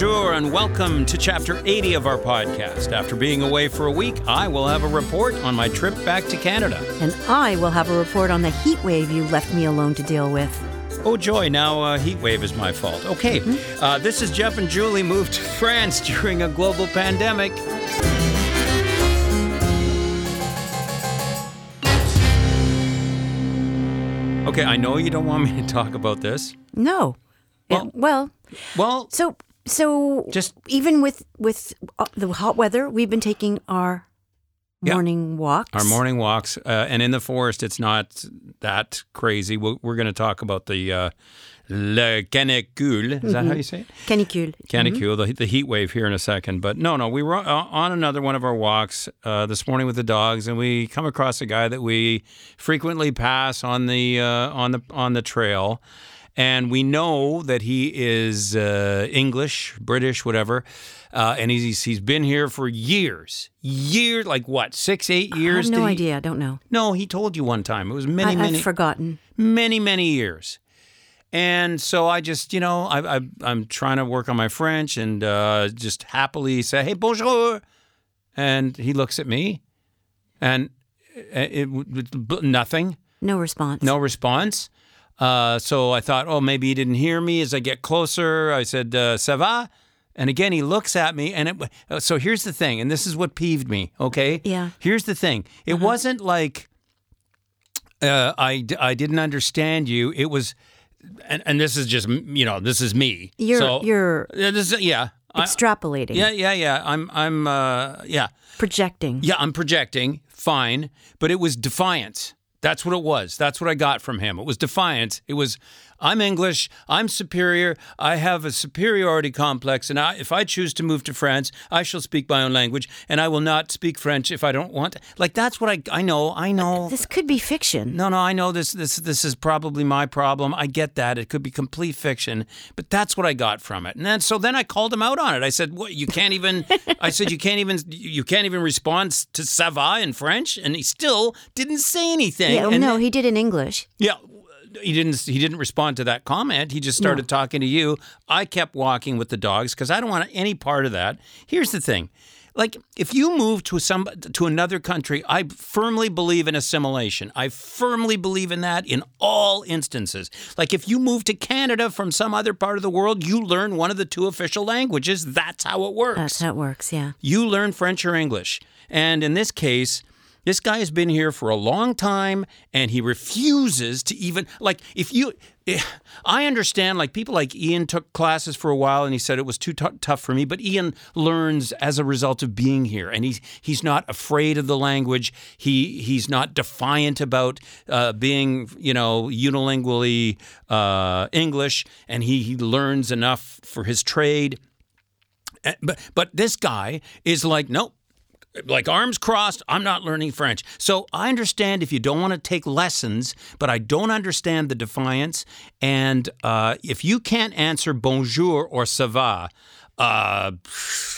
bonjour, and welcome to chapter 80 of our podcast. After being away for a week, I will have a report on my trip back to Canada. And I will have a report on the heat wave you left me alone to deal with. Oh, joy, now uh, heat wave is my fault. Okay, uh, this is Jeff and Julie moved to France during a global pandemic. Okay, I know you don't want me to talk about this. No. Well- well, Well, so so Just- even with with uh, the hot weather, we've been taking our Yeah. morning walks. our morning walks, uh, and in the forest, it's not that crazy. We're, we're going to talk about the uh, le canicule. Is that how you say it? canicule. Canicule, the, the heat wave here in a second. But no, no, we were on on another one of our walks uh, this morning with the dogs, and we come across a guy that we frequently pass on the uh, on the on the trail, and we know that he is uh, English, British, whatever, uh, and he's he's been here for years, years, like what, six, eight I years? have no he- idea. I don't know. No, he told you one time. It was many, I, many I've forgotten. many many years and so i just you know I, I, i'm trying to work on my french and uh, just happily say hey bonjour and he looks at me and it, it nothing No response. no response uh, so i thought oh maybe he didn't hear me as i get closer i said uh, ça va and again he looks at me and it uh, so here's the thing and this is what peeved me okay Yeah. here's the thing it wasn't like uh, I, I didn't understand you. It was, and, and this is just, you know, this is me. You're so, you're Yeah, this is, yeah. I- extrapolating. yeah, yeah, yeah. I'm, I'm, uh, yeah. Projecting. Yeah, I'm projecting. Fine. But it was defiance. That's what it was. That's what I got from him. It was defiance. It was, I'm English. I'm superior. I have a superiority complex. And I, if I choose to move to France, I shall speak my own language. And I will not speak French if I don't want. Like, that's what I, I know. I know. This could be fiction. No, no, I know this. This, this is probably my problem. I get that. It could be complete fiction, but that's what I got from it. And then, so then I called him out on it. I said, "What? You can't even." I said, "You can't even. You can't even respond to ça va in French," and he still didn't say anything. Yeah, and no, then- he did in English. yeah, he didn't. He didn't respond to that comment. He just started talking to you. I kept walking with the dogs because I don't want any part of that. Here's the thing. Like if you move to some to another country, I firmly believe in assimilation. I firmly believe in that in all instances. Like if you move to Canada from some other part of the world, you learn one of the two official languages. That's how it works That's how it works. Yeah. you learn French or English. And in this case, this guy has been here for a long time and he refuses to even, like, if you, eh, I understand, like, people like Ian took classes for a while and he said it was too tou- tough for me, but Ian learns as a result of being here and he's, he's not afraid of the language. He, he's not defiant about uh, being, you know, unilingually uh, English and he, he learns enough for his trade. Uh, But but this guy is like, nope. Like arms crossed, I'm not learning French. So I understand if you don't want to take lessons, but I don't understand the defiance. And uh, if you can't answer bonjour or ça va, uh,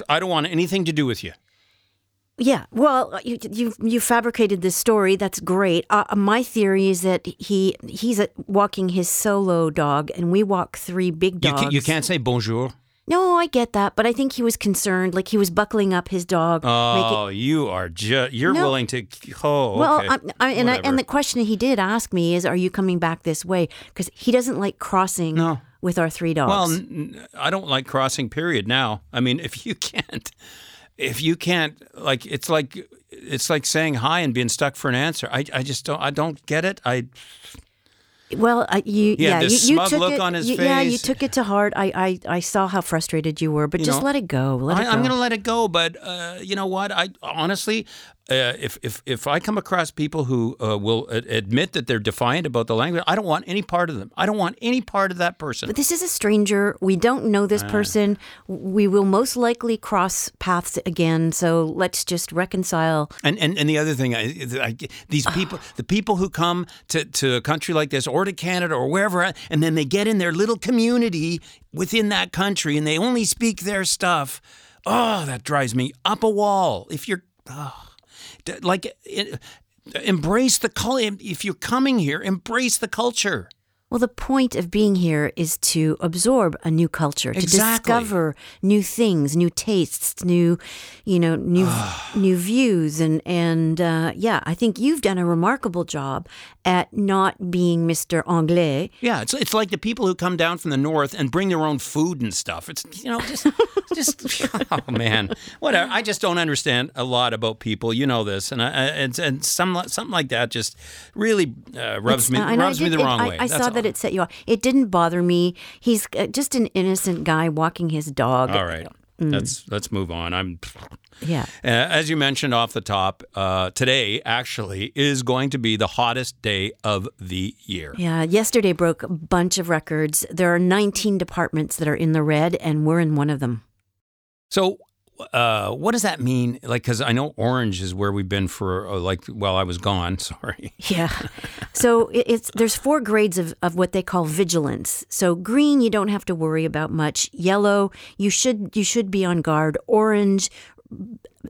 I don't want anything to do with you. Yeah, well, you you you fabricated this story. That's great. Uh, my theory is that he he's uh walking his solo dog, and we walk three big You, dogs. can, you can't say bonjour. No, I get that, but I think he was concerned, like he was buckling up his dog. Oh, you are just, you're No. willing to, oh, well, okay. I'm, I, and I, and the question he did ask me is, "Are you coming back this way?" Because he doesn't like crossing No. with our three dogs. Well, n- I don't like crossing. Period. Now, I mean, if you can't, if you can't, like, it's like it's like saying hi and being stuck for an answer. I, I just don't. I don't get it. I Well, I, you, He yeah, you, you took it, you- Yeah, you took it to heart. I, I, I saw how frustrated you were, but You just know, let it go. Let I, it go. I'm going to let it go. But uh, you know what? I honestly, uh, if if if I come across people who uh, will a- admit that they're defiant about the language, I don't want any part of them. I don't want any part of that person. But this is a stranger. We don't know this person. We will most likely cross paths again. So let's just reconcile. And, and and the other thing, I, I, these people, the people who come to, to a country like this or to Canada or wherever, and then they get in their little community within that country and they only speak their stuff. Oh, that drives me up a wall. If you're oh, like, it, embrace the culture. If you're coming here, embrace the culture. Well, the point of being here is to absorb a new culture, to discover new things, new tastes, new, you know, new new views, and and uh, yeah, I think you've done a remarkable job at not being Mr. Anglais. Yeah, it's it's like the people who come down from the north and bring their own food and stuff. It's you know just just oh man, whatever. I just don't understand a lot about people. You know this, and I, I- and and some something like that just really uh, rubs me Uh, and I rubs me the wrong I, way. I That's saw all. that it set you off. It didn't bother me. He's uh, just an innocent guy walking his dog. All right, Mm. let's let's move on. I'm. Yeah. Uh, as you mentioned off the top, uh, today actually is going to be the hottest day of the year. Yeah, yesterday broke a bunch of records. There are 19 departments that are in the red, and we're in one of them. So, uh, what does that mean? Like, because I know orange is where we've been for uh, like, well, I was gone. Sorry. Yeah. So it- it's there's four grades of, of what they call vigilance. So green, you don't have to worry about much. Yellow, you should you should be on guard. Orange,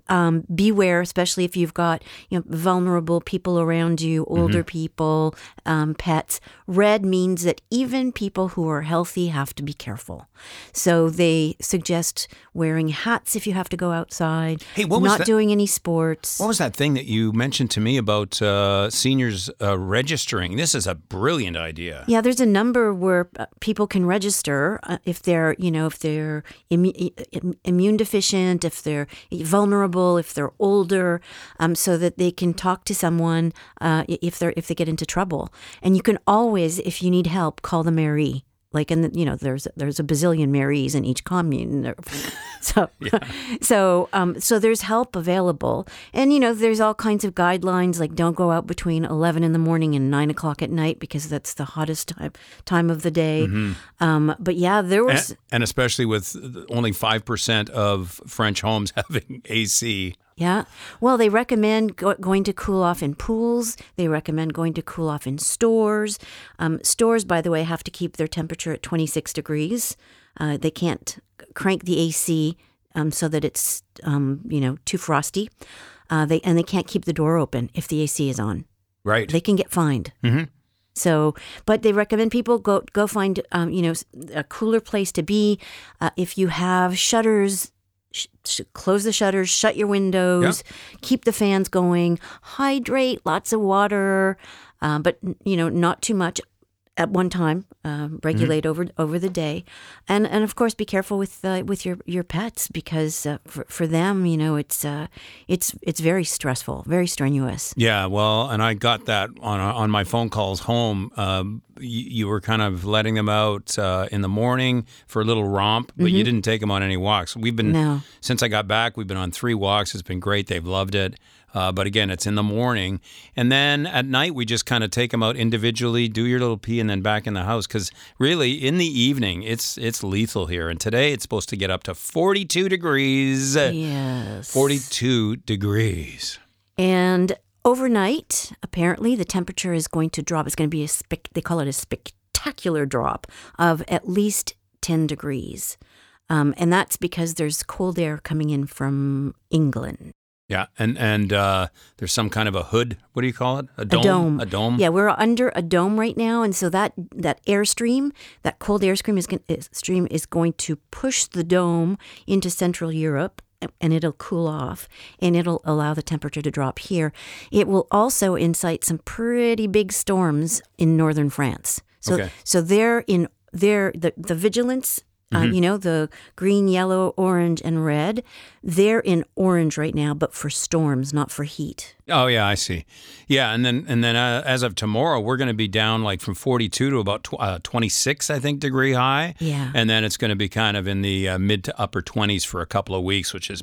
um, beware, especially if you've got you know vulnerable people around you, older people, um, pets. Red means that even people who are healthy have to be careful. So they suggest wearing hats if you have to go outside. Hey, what was not that- doing any sports. What was that thing that you mentioned to me about uh, seniors uh, registering? This is a brilliant idea. Yeah, there's a number where uh, people can register uh, if they're, you know, if they're im- immune deficient, if they're vulnerable, if they're older, um, so that they can talk to someone uh, if they're if they get into trouble. And you can always, if you need help, call the mairie. Like, and you know, there's there's a bazillion mairies in each commune, so so um, so there's help available, and you know, there's all kinds of guidelines like don't go out between eleven in the morning and nine o'clock at night because that's the hottest time time of the day. Um, but yeah, there was And, and especially with only 5% of French homes having AC. Yeah. Well, they recommend go- going to cool off in pools. They recommend going to cool off in stores. Um, stores, by the way, have to keep their temperature at 26 degrees. Uh, they can't crank the AC um, so that it's, um, you know, too frosty. Uh, they and they can't keep the door open if the AC is on. Right. They can get fined. Mhm. So, but they recommend people go go find um, you know a cooler place to be. Uh, if you have shutters, sh- sh- close the shutters, shut your windows, keep the fans going, hydrate, lots of water, uh, but you know not too much at one time. Um, regulate over over the day, and and of course be careful with uh, with your your pets because uh, for for them you know it's uh, it's it's very stressful, very strenuous. Yeah, well, and I got that on on my phone calls home. Um, you, you were kind of letting them out uh, in the morning for a little romp, but you didn't take them on any walks. We've been No. since I got back. We've been on three walks. It's been great. They've loved it. Uh, but again, it's in the morning, and then at night we just kind of take them out individually, do your little pee, and then back in the house. Because really, in the evening, it's it's lethal here. And today it's supposed to get up to forty two degrees. Yes. Forty two degrees. And overnight, apparently, the temperature is going to drop. It's going to be a spec. They call it a spectacular drop of at least ten degrees, um, and that's because there's cold air coming in from England. Yeah, and and uh, there's some kind of a hood. What do you call it? A dome. A dome. A dome. Yeah, we're under a dome right now, and so that that airstream, that cold airstream is, is stream is going to push the dome into Central Europe, and it'll cool off, and it'll allow the temperature to drop here. It will also incite some pretty big storms in northern France. So Okay. so they're in they're the the vigilance. Uh, you know the green, yellow, orange, and red. They're in orange right now, but for storms, not for heat. Oh yeah, I see. Yeah, and then and then uh, as of tomorrow, we're going to be down like from 42 to about tw- uh, 26, I think, degree high. Yeah. And then it's going to be kind of in the uh, mid to upper 20s for a couple of weeks, which is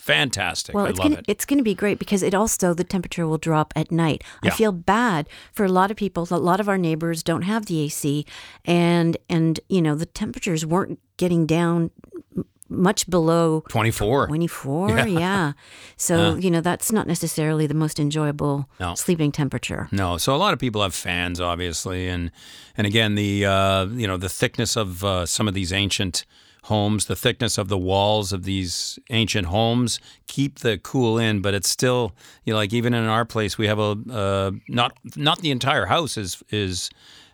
fantastic. Well, I it's love gonna it. it's gonna be great because it also the temperature will drop at night. I feel bad for a lot of people. A lot of our neighbors don't have the AC, and and you know the temperatures weren't getting down much below 24. 24. Yeah. So you know that's not necessarily the most enjoyable No. sleeping temperature. No, so a lot of people have fans, obviously, and and again the uh, you know the thickness of uh, some of these ancient homes, the thickness of the walls of these ancient homes keep the cool in, but it's still you know like even in our place we have a uh, not not the entire house is is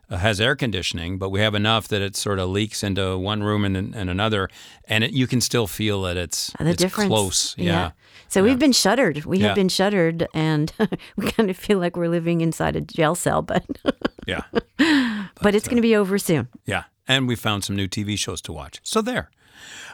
uh, has air conditioning, but we have enough that it sort of leaks into one room and, and another, and it, you can still feel that it's the it's difference. close. Yeah. So we've been shuttered. We Yeah. have been shuttered, and we kind of feel like we're living inside a jail cell. But yeah, but it's going to be over soon. yeah, and we found some new TV shows to watch. So there.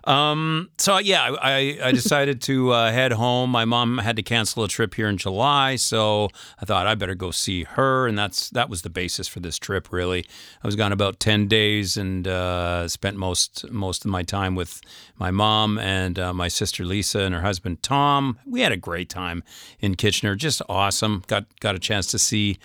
Um, so yeah, I, I- decided to uh, head home. My mom had to cancel a trip here in July, so I thought I better go see her, and that's that was the basis for this trip. Really, I was gone about ten days and uh, spent most most of my time with my mom and uh, my sister Lisa and her husband Tom. We had a great time in Kitchener, just awesome. Got got a chance to see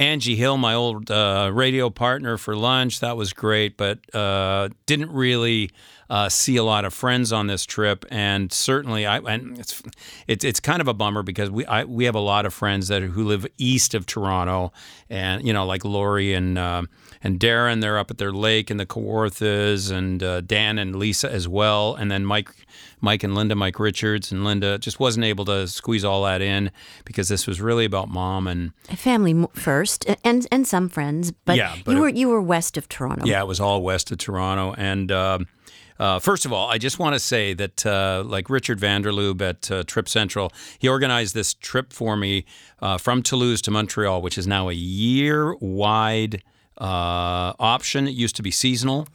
Angie Hill, my old uh, radio partner, for lunch. That was great, but uh, didn't really uh, see a lot of friends on this trip, and certainly I and it's it's it's kind of a bummer because we I, we have a lot of friends that who live east of Toronto, and you know like Lori and uh, and Darren, they're up at their lake, and the Kawarthas, and uh, Dan and Lisa as well, and then Mike. Mike and Linda, Mike Richards and Linda just wasn't able to squeeze all that in because this was really about mom and Family first, and and some friends. But, Yeah, but you it- were you were west of Toronto. Yeah, it was all west of Toronto. And um uh, first of all, I just want to say that, uh, like Richard Vanderloob at uh, Trip Central, he organized this trip for me uh, from Toulouse to Montreal, which is now a year wide. Uh, option. It used to be seasonal.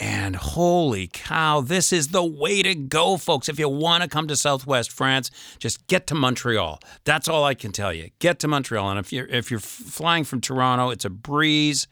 And holy cow, this is the way to go, folks. If you want to come to Southwest France, just get to Montreal. That's all I can tell you. Get to Montreal. And if you're if you're flying from Toronto, it's a breeze.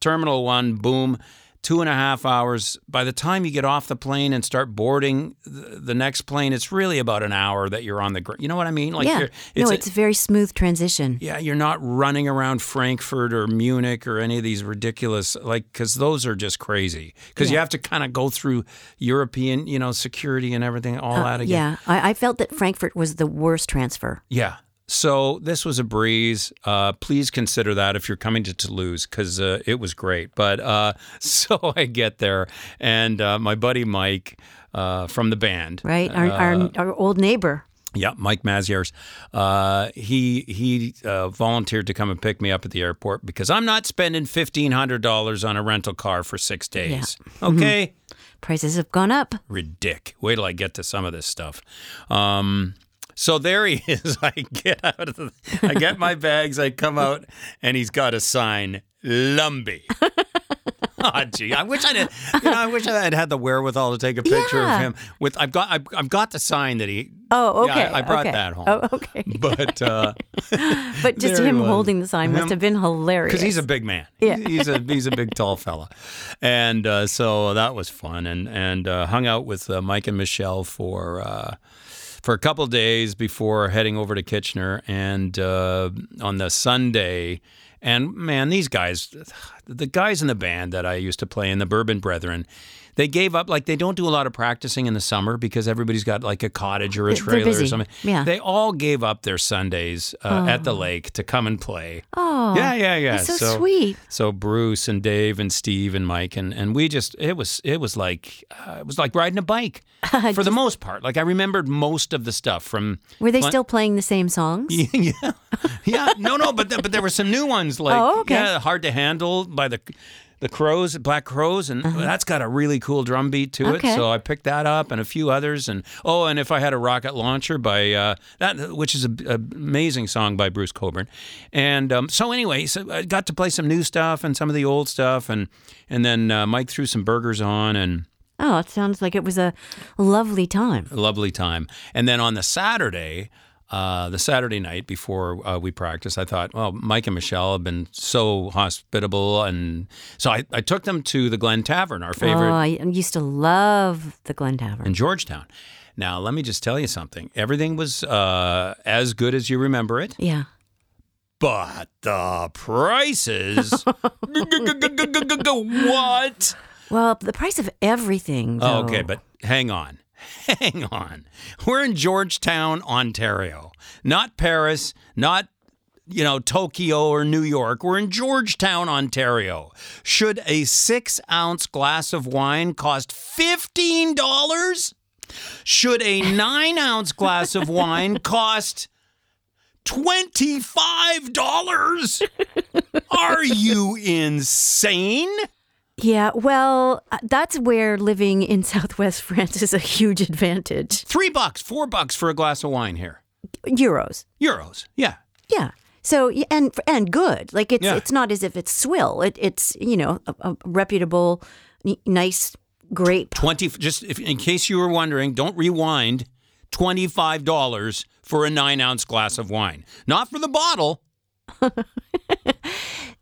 Terminal one, boom, two and a half hours. By the time you get off the plane and start boarding the, next plane, it's really about an hour that you're on the ground. You know what I mean? Like yeah. you're, no, it's a very smooth transition. yeah, you're not running around Frankfurt or Munich or any of these ridiculous like because those are just crazy. Because you have to kind of go through European, you know, security and everything, all that again. Uh, Yeah, I, I felt that Frankfurt was the worst transfer. Yeah. So this was a breeze. Uh, please consider that if you're coming to Toulouse because uh, it was great. But uh, so I get there, and uh, my buddy Mike uh, from the band, Right, our, our, our old neighbor. yeah, Mike Maziers. Uh, he he uh, volunteered to come and pick me up at the airport because I'm not spending fifteen hundred dollars on a rental car for six days. Okay, Prices have gone up. ridic. Wait till I get to some of this stuff. Um, so there he is. I get out of the, I get my bags. I come out, and he's got a sign, Lumby. Oh, gee, I wish I did. You know, I wish I had had the wherewithal to take a picture Yeah. of him. With I've got I've, I've got the sign that he. Oh, Yeah, okay. I, I brought okay. that home. Oh, okay. But uh, But just him holding the sign must Him- have been hilarious. because he's a big man. Yeah. he's a he's a big tall fella, and uh, so that was fun. And and uh, hung out with uh, Mike and Michelle for. For a couple days before heading over to Kitchener, and uh, on the Sunday, and man, these guys, the guys in the band that I used to play in, the Bourbon Brethren, they gave up. Like they don't do a lot of practicing in the summer because everybody's got like a cottage or a trailer or something. Yeah. they all gave up their Sundays uh, at the lake to come and play. oh, Yeah, yeah, yeah. that's so, sweet. So Bruce and Dave and Steve and Mike and, and we just it was it was like uh, it was like riding a bike for the most part. Like I remembered most of the stuff from. Were they still playing the same songs? yeah, yeah. No, no, but th- but there were some new ones like Oh, okay. yeah, hard to handle by the. The Crowes, Black Crowes, and that's got a really cool drum beat to Uh-huh. Okay. it. So I picked that up, and a few others, and oh, and if I had a rocket launcher by uh, that, which is an amazing song by Bruce Cockburn, and um, so anyway, so I got to play some new stuff and some of the old stuff, and and then uh, Mike threw some burgers on, and Oh, it sounds like it was a lovely time. a lovely time. And then on the Saturday, uh, the Saturday night before uh, we practiced, I thought, well, Mike and Michelle have been so hospitable, and so I, I took them to the Glen Tavern, our favorite Oh, I used to love the Glen Tavern. in Georgetown. Now, let me just tell you something. Everything was uh, as good as you remember it, Yeah. but the prices. what? Well, the price of everything. Oh, okay, but hang on. Hang on. We're in Georgetown, Ontario. Not Paris, not you know, Tokyo or New York. We're in Georgetown, Ontario. Should a six ounce glass of wine cost $15? Should a nine ounce glass of wine cost $25? Are you insane? Yeah, well, uh, that's where living in Southwest France is a huge advantage. Three bucks, four bucks for a glass of wine here. Euros. Euros. Yeah. Yeah. So and and good. Like it's Yeah. it's not as if it's swill. It, it's you know a, a reputable, n- nice grape. 20 just if, in case you were wondering, don't rewind. $25 for a 9 ounce glass of wine. Not for the bottle.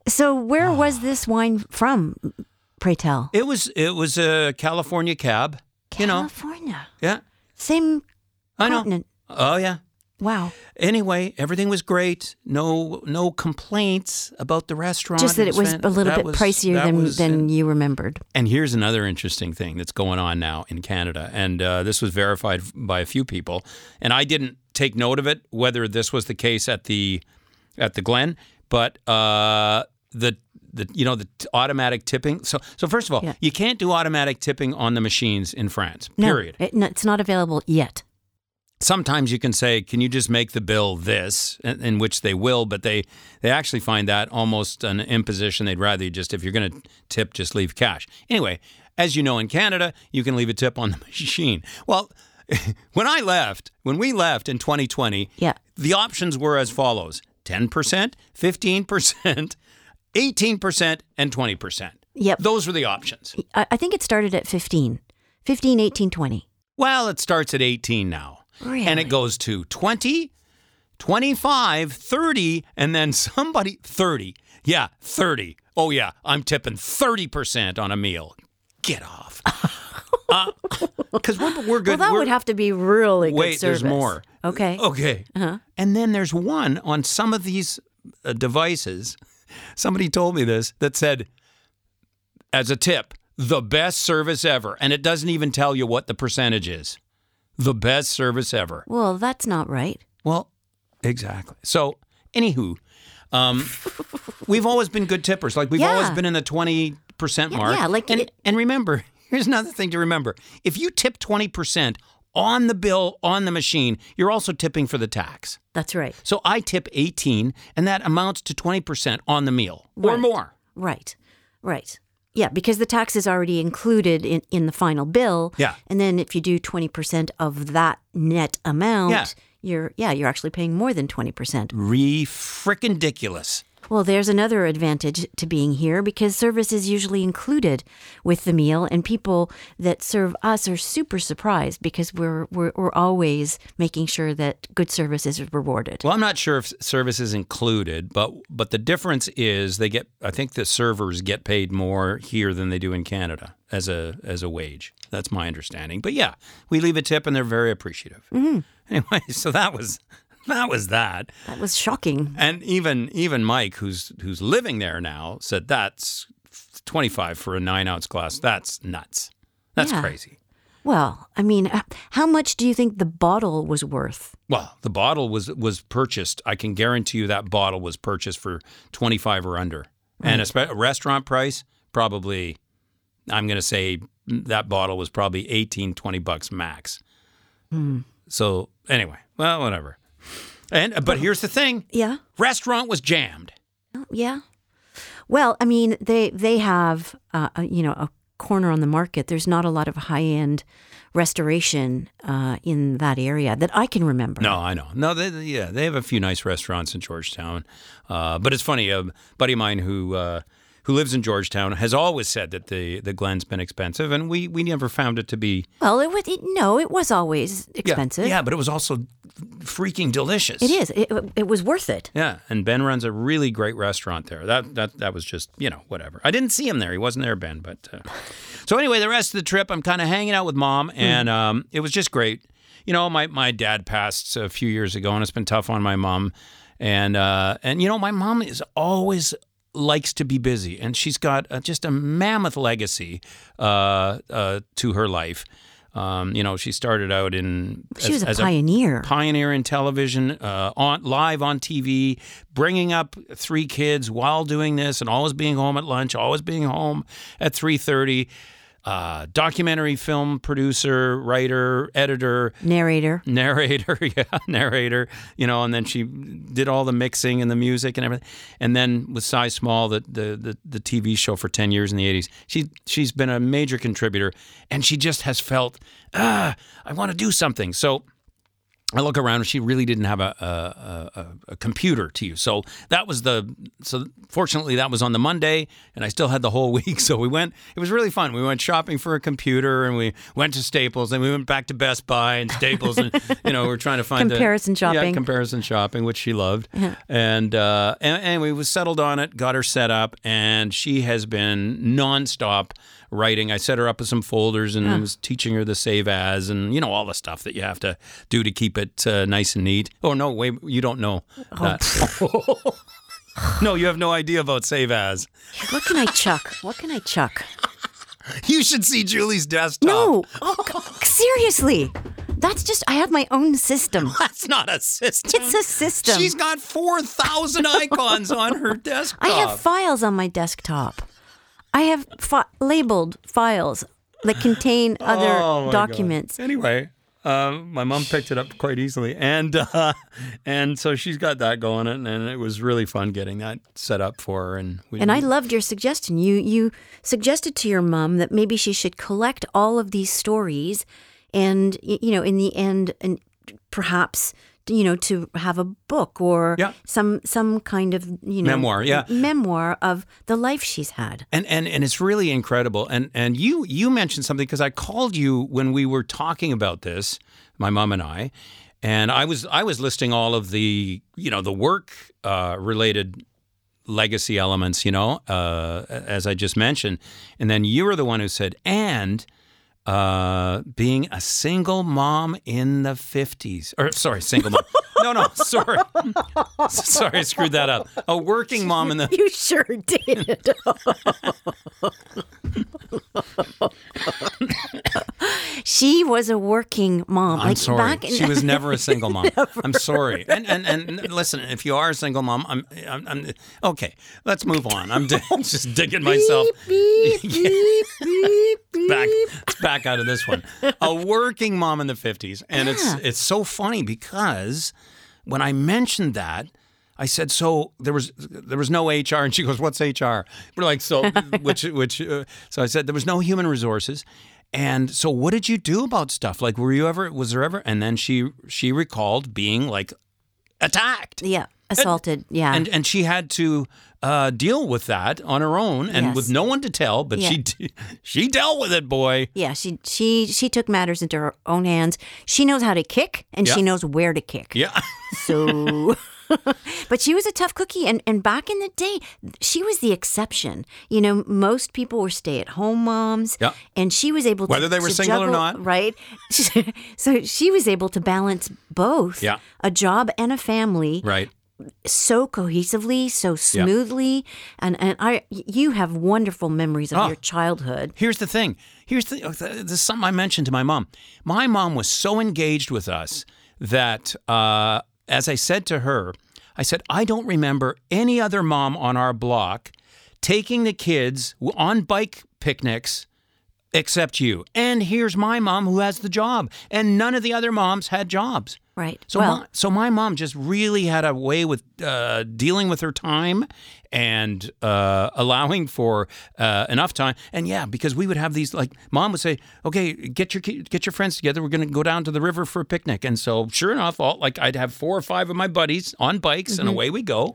So where was this wine from? Pray tell. It was it was a California cab, you know. California. Yeah. Same I know. Oh yeah. Wow. Anyway, everything was great. No no complaints about the restaurant. Just that it was a little bit was- pricier than was- than you remembered. And here's another interesting thing that's going on now in Canada, and uh, this was verified by a few people, and I didn't take note of it whether this was the case at the at the Glen, but uh, the the you know the t- automatic tipping. So so first of all, Yeah. you can't do automatic tipping on the machines in France. No, Period. it- no, it's not available yet. sometimes you can say, "Can you just make the bill this?" In, in which they will, but they they actually find that almost an imposition. They'd rather you just if you're going to tip, just leave cash. Anyway, as you know, in Canada, you can leave a tip on the machine. Well, when I left, when we left in 2020, Yeah. the options were as follows: 10%, 15%, 18%, and 20%. Yep. Those were the options. I, I think it started at 15. 15, 18, 20. Well, it starts at 18 now. And it goes to 20, 25, 30, and then somebody 30. Yeah, 30. Oh, yeah, I'm tipping 30% on a meal. Get off. Because we're, we're good. Well, that we're- would have to be really good Wait, there's more. Okay. Okay. Uh-huh. And then there's one on some of these uh, devices. Somebody told me this that said, as a tip, the best service ever. And it doesn't even tell you what the percentage is. The best service ever. Well, that's not right. Well, exactly. So, anywho, um, we've always been good tippers. Like we've always been in the twenty percent mark. yeah, like and it- and remember, here's another thing to remember: if you tip twenty percent on the bill on the machine, you're also tipping for the tax. That's right. So I tip eighteen, and that amounts to twenty percent on the meal or more. Right. Right. Yeah, because the tax is already included in, in the final bill. Yeah. And then if you do 20% of that net amount, Yeah. you're yeah, you're actually paying more than 20%. Re frickin' ridiculous. Well, there's another advantage to being here because service is usually included with the meal, and people that serve us are super surprised because we're we're, we're always making sure that good service is rewarded. Well, I'm not sure if service is included, but but the difference is they get. I think the servers get paid more here than they do in Canada as a as a wage. That's my understanding. But yeah, we leave a tip and they're very appreciative. Mm-hmm. Anyway, so that was that was that. That was shocking. And even even Mike, who's who's living there now, said that's 25 for a nine ounce glass. That's nuts. That's Yeah. crazy. Well, I mean, uh, how much do you think the bottle was worth? Well, the bottle was was purchased. I can guarantee you that bottle was purchased for twenty five or under, and a, spe- a restaurant price probably. I'm going to say that bottle was probably 18, 20 bucks max. Hmm. So anyway, well, whatever. And but here's the thing: Yeah. restaurant was jammed. Yeah. Well, I mean, they they have uh, a, you know a corner on the market. There's not a lot of high end restoration uh, in that area that I can remember. No, I know. No, they, they- yeah, they have a few nice restaurants in Georgetown. Uh, but it's funny. A buddy of mine who uh, who lives in Georgetown has always said that the the Glen's been expensive, and we we never found it to be Well, it was it, no, it was always expensive. Yeah, but it was also freaking delicious. It is. It, it was worth it. Yeah, and Ben runs a really great restaurant there. That that that was just you know whatever. I didn't see him there. He wasn't there, Ben. But uh, so anyway, the rest of the trip, I'm kind of hanging out with mom, and um, it was just great. You know, my my dad passed a few years ago, and it's been tough on my mom. And uh, and you know, my mom is always likes to be busy, and she's got uh, just a mammoth legacy uh, uh, to her life. Um, you know, she started out in She as- was a pioneer. pioneer in television, uh, on live on TV, bringing up three kids while doing this, and always being home at lunch, always being home at three thirty. Uh, documentary film producer, writer, editor, Narrator. narrator, yeah, narrator, you know, and then she did all the mixing and the music and everything. And then with Size Small, the, the the the TV show for ten years in the eighties, she she's been a major contributor, and she just has felt, ah, I want to do something. So. I look around and she really didn't have a, a, a, a computer to use. So that was the, so fortunately that was on the Monday and I still had the whole week. So we went, it was really fun. We went shopping for a computer and we went to Staples and we went back to Best Buy and Staples and, you know, we're trying to find the- Comparison Yeah, shopping. comparison shopping, which she loved. And, uh, and anyway, we settled on it, got her set up and she has been nonstop writing. I set her up with some folders and was teaching her the save as and you know all the stuff that you have to do to keep it uh, nice and neat. Oh no, wait, you don't know that. no, you have no idea about save as. What can I chuck? What can I chuck? You should see Julie's desktop. No. Oh, seriously. That's just, I have my own system. That's not a system. It's a system. She's got 4,000 icons on her desktop. I have files on my desktop. I have fi- labeled files that contain other Oh, my God. documents. Anyway, uh, my mom picked it up quite easily, and uh, and so she's got that going, and, and it was really fun getting that set up for her. And we, And I loved your suggestion. You you suggested to your mom that maybe she should collect all of these stories, and you know, in the end, and perhaps you know to have a book or Yeah. some some kind of you know Memoir, yeah. memoir of the life she's had. and and and it's really incredible. And and you you mentioned something because I called you when we were talking about this, my mom and I, and I was I was listing all of the you know the work uh, related legacy elements, you know, uh, as I just mentioned, and then you were the one who said and. Uh, being a single mom in the 50s. Or, sorry, single mom. no, no, sorry. sorry, I screwed that up. A working mom in the You sure did. she was a working mom. I'm like sorry. back in she was never a single mom. I'm sorry. And, and and listen, if you are a single mom, I'm I'm, I'm okay. Let's move on. I'm di- just digging myself beep, beep, beep, back back out of this one. A working mom in the 50s, and it's it's so funny because when I mentioned that. I said, so there was there was no HR, and she goes, "What's HR?" We're like, so which which uh, so I said there was no human resources, and so what did you do about stuff? Like, were you ever was there ever? And then she she recalled being like attacked, yeah, assaulted. Yeah. and and she had to uh, deal with that on her own and Yes. with no one to tell, but she she dealt with it, boy. Yeah, she she she took matters into her own hands. She knows how to kick and she knows where to kick. Yeah. So But she was a tough cookie and and back in the day, she was the exception. You know, most people were stay-at-home moms Yeah. and she was able to Whether they were single or not. right? so she was able to balance both Yeah. a job and a family Right. so cohesively, so smoothly. And and I you have wonderful memories of Oh. your childhood. Here's the thing. Here's the this is something I mentioned to my mom. My mom was so engaged with us that uh, as I said to her, I said, I don't remember any other mom on our block taking the kids on bike picnics except you. And here's my mom who has the job. And none of the other moms had jobs. Right. So, well, my, so my mom just really had a way with uh, dealing with her time and uh, allowing for uh, enough time. And yeah, because we would have these like mom would say, "Okay, get your get your friends together. We're going to go down to the river for a picnic." And so, sure enough, all, like I'd have four or five of my buddies on bikes, Mm-hmm. and away we go.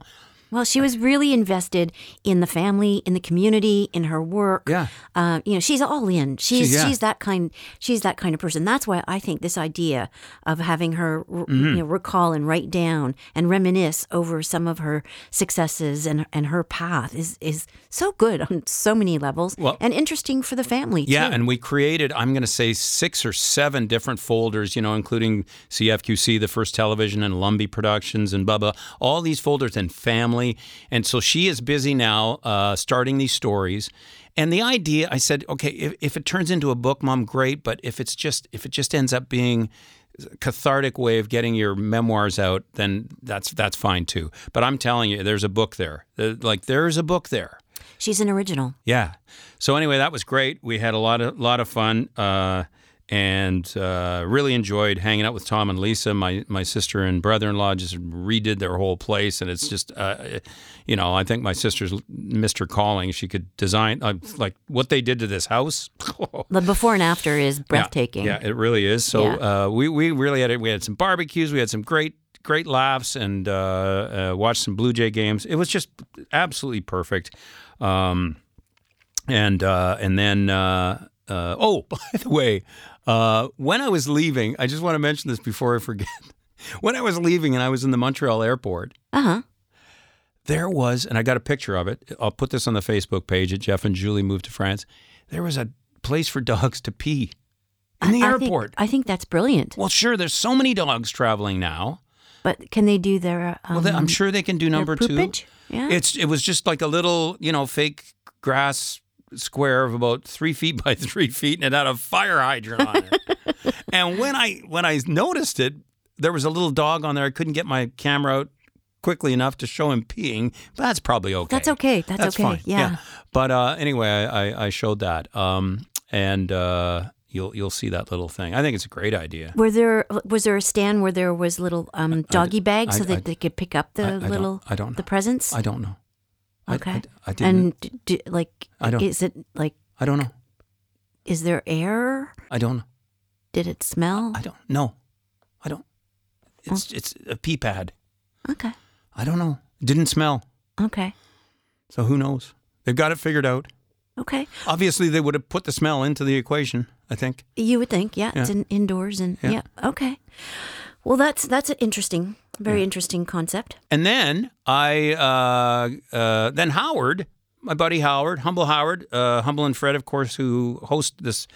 Well, she was really invested in the family, in the community, in her work. Yeah. Uh, you know, she's all in. She's yeah. she's that kind. She's that kind of person. That's why I think this idea of having her, Mm-hmm. you know, recall and write down and reminisce over some of her successes and and her path is is so good on so many levels Well- and interesting for the family. Yeah, too. and we created, I'm going to say six or seven different folders, you know, including CFQC, the first television, and Lumby Productions, and blah, all these folders and family. And so she is busy now uh, starting these stories. And the idea, I said, okay, if, if it turns into a book, mom, great. But if it's just, if it just ends up being a cathartic way of getting your memoirs out, then that's that's fine too. But I'm telling you, there's a book there. Uh, Like there's a book there. She's an original. Yeah. So anyway, that was great. We had a lot of lot of fun, uh, and uh, really enjoyed hanging out with Tom and Lisa. My my sister and brother in law just redid their whole place, and it's just, uh, you know, I think my sister's missed her calling. She could design uh, like what they did to this house. The before and after is breathtaking. Yeah, it really is. So Yeah. uh, we we really had it. We had some barbecues. We had some great great laughs and uh, uh, watched some Blue Jay games. It was just absolutely perfect. Um, and uh, and then uh, oh, by the way, uh, when I was leaving, I just want to mention this before I forget. when I was leaving and I was in the Montreal airport, Uh huh. there was, and I got a picture of it. I'll put this on the Facebook page at Jeff and Julie moved to France. There was a place for dogs to pee in the I think- airport. I think that's brilliant. Well, sure, there's so many dogs traveling now. But can they do their? Um, Well, I'm sure they can do number two. Yeah. It's it was just like a little, you know, fake grass square of about three feet by three feet, and it had a fire hydrant on it. and when I when I noticed it, there was a little dog on there. I couldn't get my camera out quickly enough to show him peeing. But that's probably okay. That's okay. That's okay. fine. Yeah. But uh, anyway, I, I, I showed that, um, and uh, you'll you'll see that little thing. I think it's a great idea. Were there was there a stand where there was little um, doggy bags so that I- they could pick up the I- I don't- little I don't know. the presents? I don't know. I- okay. I, I, didn't. and d- d- like, I don't- is it like I don't know. is there air? I don't know. Did it smell? I don't know. I don't. It's Oh. it's a pee pad. Okay. I don't know. Didn't smell. Okay. So who knows? They've got it figured out. Okay. Obviously, they would have put the smell into the equation. I think. You would think, yeah, it's in, indoors and yeah. Yeah. Okay. Well, that's that's interesting, very interesting concept. And then I, uh, uh, then Howard, my buddy Howard, Humble Howard, uh, Humble and Fred, of course, who host this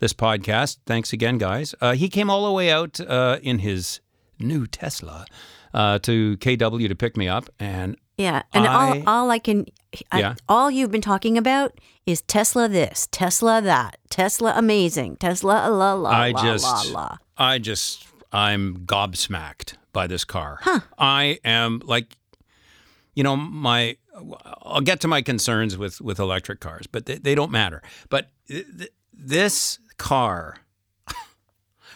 this podcast. Thanks again, guys. Uh, he came all the way out uh, in his new Tesla uh, to KW to pick me up, and Yeah, and I- all all I can, I, Yeah. all you've been talking about is Tesla this, Tesla that, Tesla amazing, Tesla la la I la just, la la. I just, I'm gobsmacked by this car. I am like, you know, my, I'll get to my concerns with with electric cars, but they, they don't matter. But th- th- this car,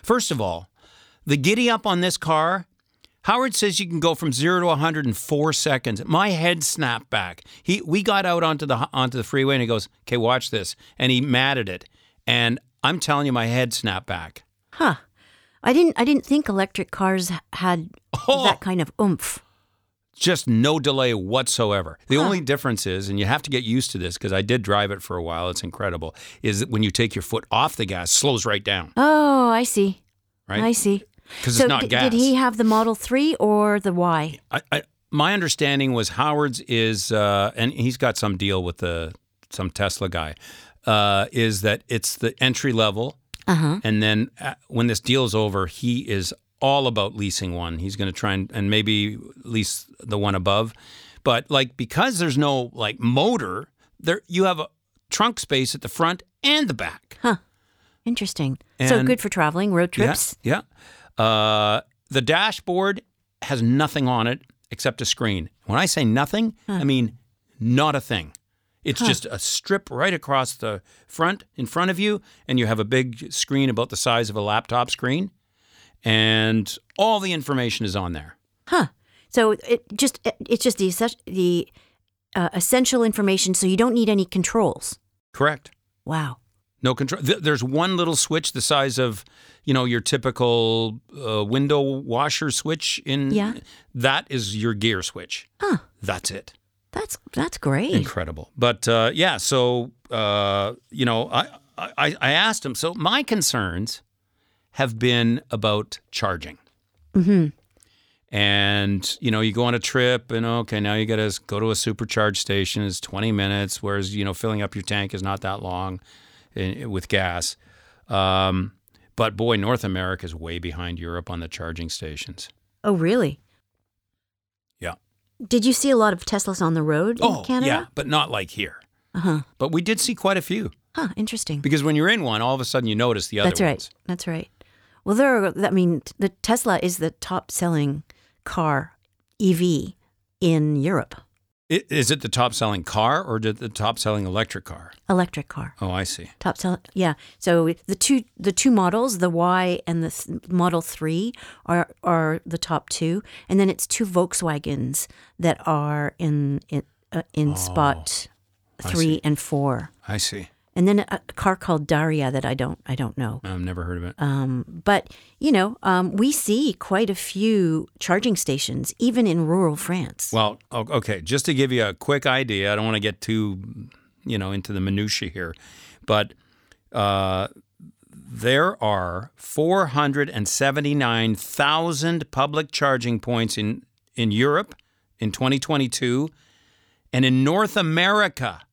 first of all, the giddy up on this car. Howard says you can go from zero to 100 in four seconds. My head snapped back. He, we got out onto the onto the freeway, and he goes, "Okay, watch this," and he matted it, and I'm telling you, my head snapped back. Huh. I didn't I didn't think electric cars had Oh. that kind of oomph. just no delay whatsoever. The only difference is, and you have to get used to this because I did drive it for a while. It's incredible. Is that when you take your foot off the gas, slows right down, Oh, I see. right? I see. Because so it's not d- gas. did he have the Model 3 or the Y? I, I, my understanding was Howard's is, uh, and he's got some deal with the some Tesla guy, uh, is that it's the entry level, Uh-huh. and then uh, when this deal's over, he is all about leasing one. He's going to try and, and maybe lease the one above, but like because there's no like motor, there you have a trunk space at the front and the back. Huh. Interesting. so good for traveling, road trips. Yeah. yeah. Uh, the dashboard has nothing on it except a screen. When I say nothing, I mean not a thing. It's just a strip right across the front in front of you, and you have a big screen about the size of a laptop screen, and all the information is on there. Huh. So it just it- it's just the the uh, essential information so you don't need any controls. Correct. Wow. No control. Th- there's one little switch the size of, you know, your typical uh, window washer switch. In Yeah. that is your gear switch. Huh. That's it. That's that's great. incredible. But uh, yeah, so uh, you know, I, I I asked him. So my concerns have been about charging. Mhm. And you know, you go on a trip, and okay, now you got to go to a supercharge station. It's twenty minutes, whereas you know, filling up your tank is not that long in, with gas. Um, but boy, North America is way behind Europe on the charging stations. Oh, really? Did you see a lot of Teslas on the road in Oh, Canada? yeah, but not like here. Uh-huh. But we did see quite a few. Huh, interesting. Because when you're in one, all of a sudden you notice the other That's right. ones. That's right. Well, there are, I mean, the Tesla is the top selling car EV in Europe. I- Is it the top selling car or did the top selling electric car? Electric car. Oh, I see. Top sell, yeah. So the two the two models, the Y and the th- Model Three, are are the top two, and then it's two Volkswagens that are in in, uh, in spot three and four, I see. And then a, a car called Dacia that I don't I don't know. I've never heard of it. But you know, um, we see quite a few charging stations even in rural France. Well, okay, just to give you a quick idea, I don't want to get too, you know, into the minutia here, but uh, there are 479,000 public charging points in in Europe in 2022, and in North America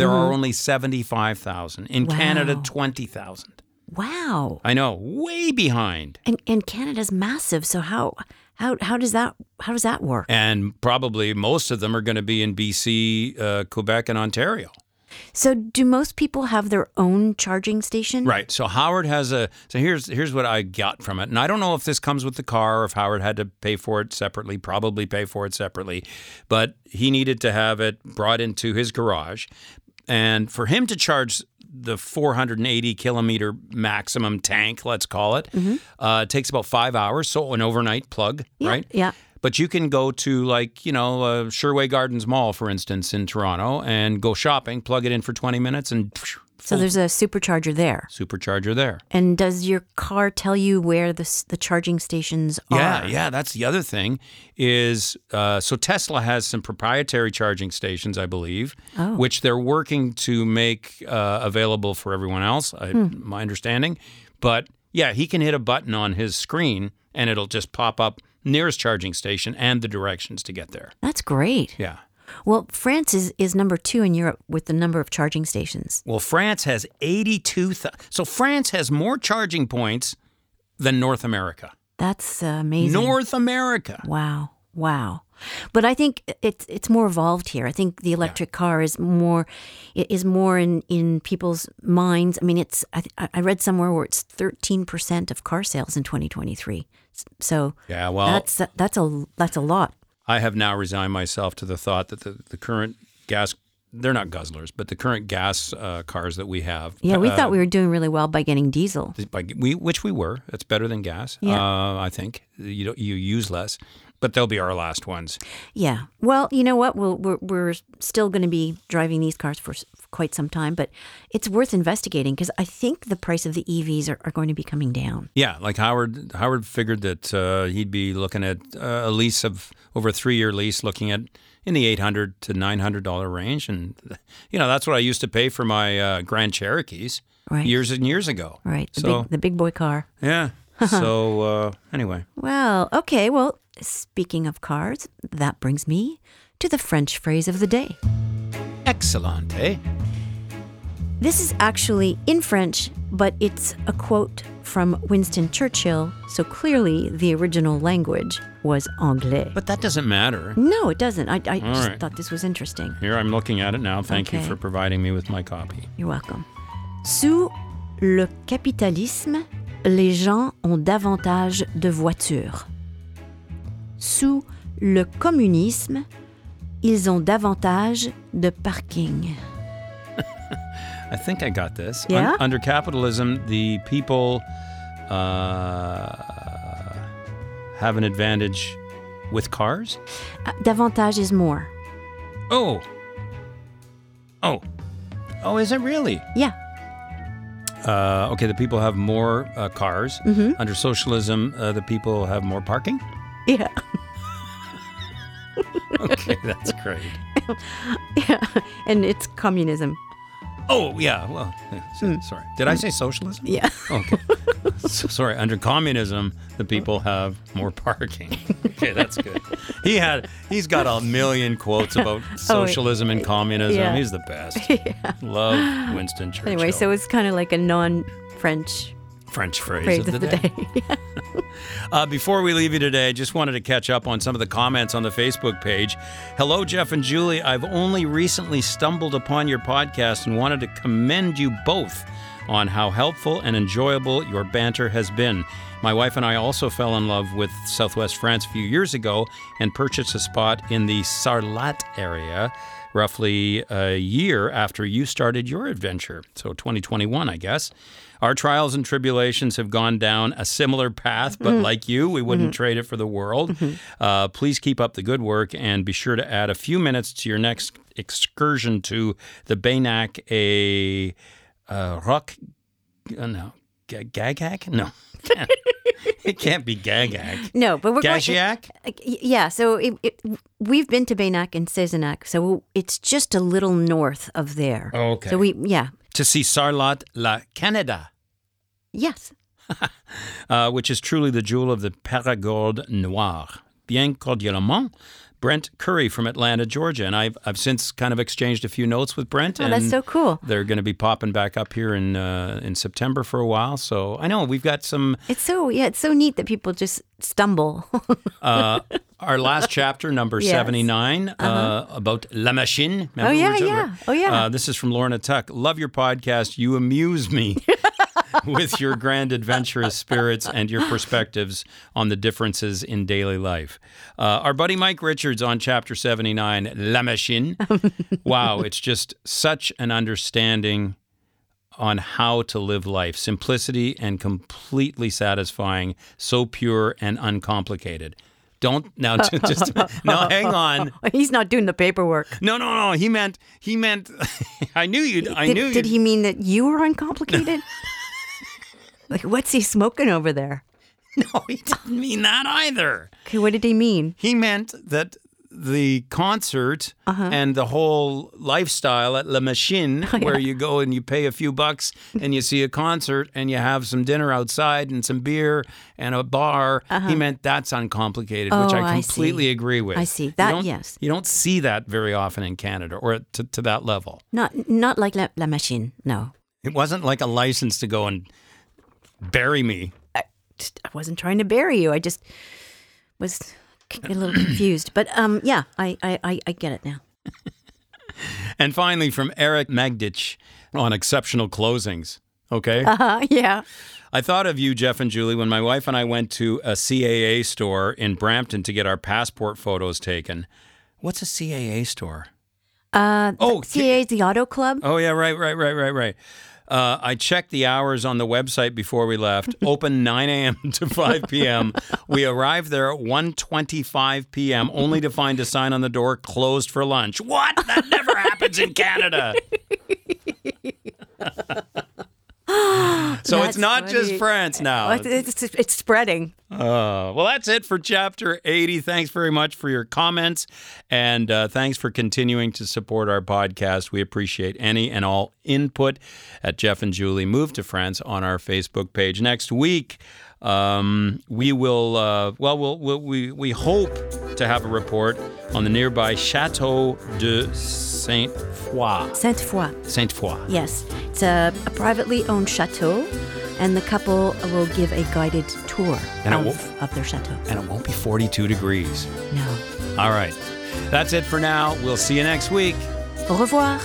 there are only 75,000. In Canada, 20,000. Wow, I know, way behind. and and Canada's massive. So how how how does that how does that work? And probably most of them are going to be in BC, uh, Quebec, and Ontario. So do most people have their own charging station? Right. So Howard has a. So here's here's what I got from it, and I don't know if this comes with the car or if Howard had to pay for it separately. Probably pay for it separately, but he needed to have it brought into his garage, and for him to charge the 480 kilometer maximum tank, let's call it, uh, it takes about five hours. So an overnight plug, Yeah, right? yeah. But you can go to like you know uh, Sherway Gardens Mall, for instance, in Toronto, and go shopping, plug it in for 20 minutes, and So there's a supercharger there. supercharger there. And does your car tell you where the the charging stations are? yeah. Yeah. That's the other thing is uh, so Tesla has some proprietary charging stations, I believe, Oh. which they're working to make uh, available for everyone else. I, My understanding, but yeah, he can hit a button on his screen and it'll just pop up nearest charging station and the directions to get there. That's great. Yeah. Well, France is, is number two in Europe with the number of charging stations. Well, France has 82. Th- so France has more charging points than North America. That's uh, amazing. North America. Wow, wow. But I think it's it's more evolved here. I think the electric car is more is more in, in people's minds. I mean, it's I, th- I read somewhere where it's thirteen percent of car sales in 2023. So Yeah, well, that's that's a that's a lot. I have now resigned myself to the thought that the, the current gas, they're not guzzlers, but the current gas uh, cars that we have. Yeah, we uh, thought we were doing really well by getting diesel. by, we, which we were. It's better than gas. Yeah. Uh, I think you don't, you use less, but they'll be our last ones. Yeah. Well, you know what? We'll, we're we're still going to be driving these cars for, for quite some time, but it's worth investigating because I think the price of the EVs are, are going to be coming down. Yeah, like Howard. Howard figured that uh, he'd be looking at uh, a lease of over a three-year lease, looking at in the eight hundred to nine hundred dollar range, and you know that's what I used to pay for my uh, Grand Cherokees Right. years and years ago. Right. The So big the big boy car. yeah. so uh, anyway, Well, okay. Well, speaking of cars, that brings me to the French phrase of the day. excellent, eh? This is actually in French, but it's a quote from Winston Churchill, so clearly the original language was anglais. But that doesn't matter. No, it doesn't. I, I just right. thought this was interesting. Here, I'm looking at it now. Thank you for providing me with my copy. You're welcome. Sous le capitalisme, les gens ont davantage de voitures. Sous le communisme, ils ont davantage de parking. I think I got this. Yeah? under capitalism, the people uh, have an advantage with cars. Uh, davantage is more. Oh. Oh. Oh, is it really? Yeah. Uh, okay, the people have more uh, cars. Mm-hmm. Under socialism, uh, the people have more parking. Yeah. Okay, that's great. yeah. And it's communism. Oh, yeah. Well, yeah, so- Mm. sorry. Did I say socialism? Yeah. Okay. so, sorry. Under communism, the people have more parking. Okay, that's good. He had. He's got a million quotes about socialism and communism. Oh, yeah. He's the best. Yeah. Love Winston Churchill. Anyway, so it's kind of like a non French phrase, phrase of the day. Uh, before we leave you today, I just wanted to catch up on some of the comments on the Facebook page. Hello, Jeff and Julie. I've only recently stumbled upon your podcast and wanted to commend you both. on how helpful and enjoyable your banter has been. My wife and I also fell in love with Southwest France a few years ago and purchased a spot in the Sarlat area roughly a year after you started your adventure. So 2021, I guess. Our trials and tribulations have gone down a similar path, but like you, we wouldn't trade it for the world. Uh, please keep up the good work and be sure to add a few minutes to your next excursion to the Beynac a uh, rock. Uh, no, Gagak? No, it can't be Gagak. No, but we're y- Yeah, so it, it, we've been to Beynac and Cazenac, so it's just a little north of there. Okay. So we, yeah, To see Sarlat La Canada. yes. uh, which is truly the jewel of the Périgord Noir. Bien cordialement, Brent Curry from Atlanta, Georgia. And I've, I've since kind of exchanged a few notes with Brent. Oh, and that's so cool. They're going to be popping back up here in uh, in September for a while. So I know we've got some. It's so yeah, it's so neat that people just stumble. Uh, our last chapter, number Yes. Uh-huh. 79, uh, about La Machine. Remember Oh, yeah, yeah. Oh, yeah. Uh, this is from Lorna Tuck. Love your podcast. You amuse me. with your grand adventurous spirits and your perspectives on the differences in daily life. Uh, our buddy Mike Richards on chapter 79, La Machine. wow, it's just such an understanding on how to live life. Simplicity and completely satisfying, so pure and uncomplicated. Don't now just no hang on. He's not doing the paperwork. No, no, no. He meant he meant I knew you'd I Did, knew you Did he mean that you were uncomplicated? Like, what's he smoking over there? No, he didn't mean that either. Okay, what did he mean? He meant that the concert Uh-huh. and the whole lifestyle at La Machine, Oh, where you go and you pay a few bucks and you see a concert and you have some dinner outside and some beer and a bar, he meant that's uncomplicated, which Uh-huh. Oh, I I completely agree with. I see. That- don't- yes. You don't see that very often in Canada or to, to that level. Not not like La, La Machine. No, It wasn't like a license to go and bury me. Just- I wasn't trying to bury you. I just was a little confused. But um, yeah, I I, I, I get it now. And finally, from Eric Magdich on exceptional closings. Okay. Uh-huh, yeah. I thought of you, Jeff and Julie, when my wife and I went to a CAA store in Brampton to get our passport photos taken. What's a CAA store? Uh, Oh, CAA is the Auto Club. Oh, yeah, right, right, right, right, right. Uh, I checked the hours on the website before we left. Open 9 a.m. to 5 p.m. We arrived there at 1.25 p.m. only to find a sign on the door closed for lunch. What? That never happens in Canada. so it's not just. France now. It's, it's, it's spreading. Uh, well, that's it for chapter 80. Thanks very much for your comments. And uh, thanks for continuing to support our podcast. We appreciate any and all input at Jeff and Julie Move to France on our Facebook page. Next week, um, we will, uh, well, we'll, we'll, we, we hope to have a report on the nearby Chateau de Saint Foy. Sainte Foy. Saint Foy. Yes, it's a, a privately owned chateau, and the couple will give a guided tour And of, of their chateau. And it won't be 42 degrees. No. All right. That's it for now. We'll see you next week. Au revoir.